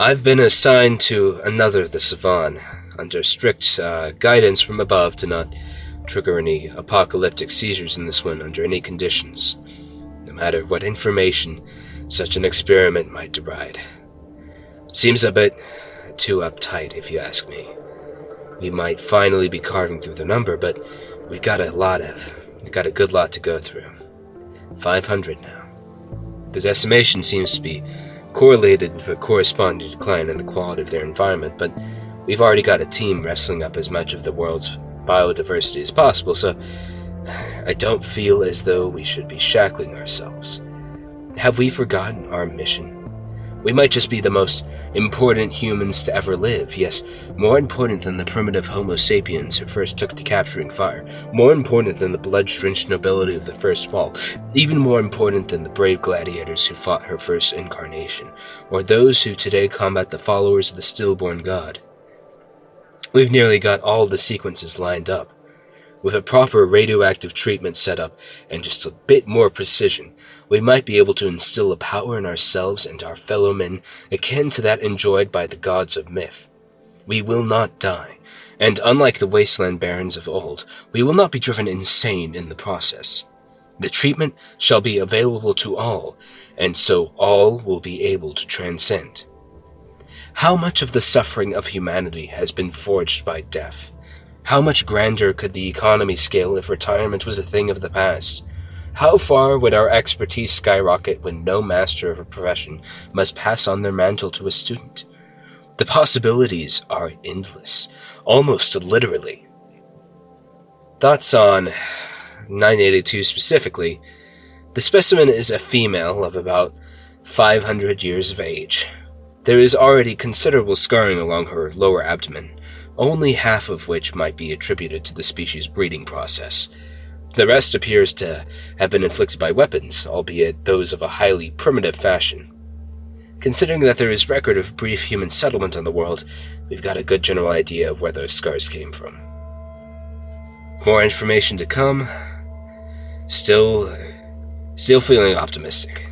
I've been assigned to another of the Savan, under strict uh, guidance from above to not trigger any apocalyptic seizures in this one under any conditions, no matter what information such an experiment might deride. Seems a bit too uptight, if you ask me. We might finally be carving through the number, but we've got a lot of, we've got a good lot to go through. 500 now. The decimation seems to be correlated with a corresponding decline in the quality of their environment, but we've already got a team wrestling up as much of the world's biodiversity as possible, so I don't feel as though we should be shackling ourselves. Have we forgotten our mission? We might just be the most important humans to ever live, yes, more important than the primitive Homo sapiens who first took to capturing fire, more important than the blood drenched nobility of the first fall, even more important than the brave gladiators who fought her first incarnation, or those who today combat the followers of the stillborn god. We've nearly got all the sequences lined up. With a proper radioactive treatment set up and just a bit more precision, we might be able to instill a power in ourselves and our fellow men akin to that enjoyed by the gods of myth. We will not die, and unlike the wasteland barons of old, we will not be driven insane in the process. The treatment shall be available to all, and so all will be able to transcend. How much of the suffering of humanity has been forged by death? How much grander could the economy scale if retirement was a thing of the past? How far would our expertise skyrocket when no master of a profession must pass on their mantle to a student? The possibilities are endless, almost literally. Thoughts on 982 specifically. The specimen is a female of about 500 years of age. There is already considerable scarring along her lower abdomen only half of which might be attributed to the species' breeding process. The rest appears to have been inflicted by weapons, albeit those of a highly primitive fashion. Considering that there is record of brief human settlement on the world, we've got a good general idea of where those scars came from. More information to come. Still, still feeling optimistic.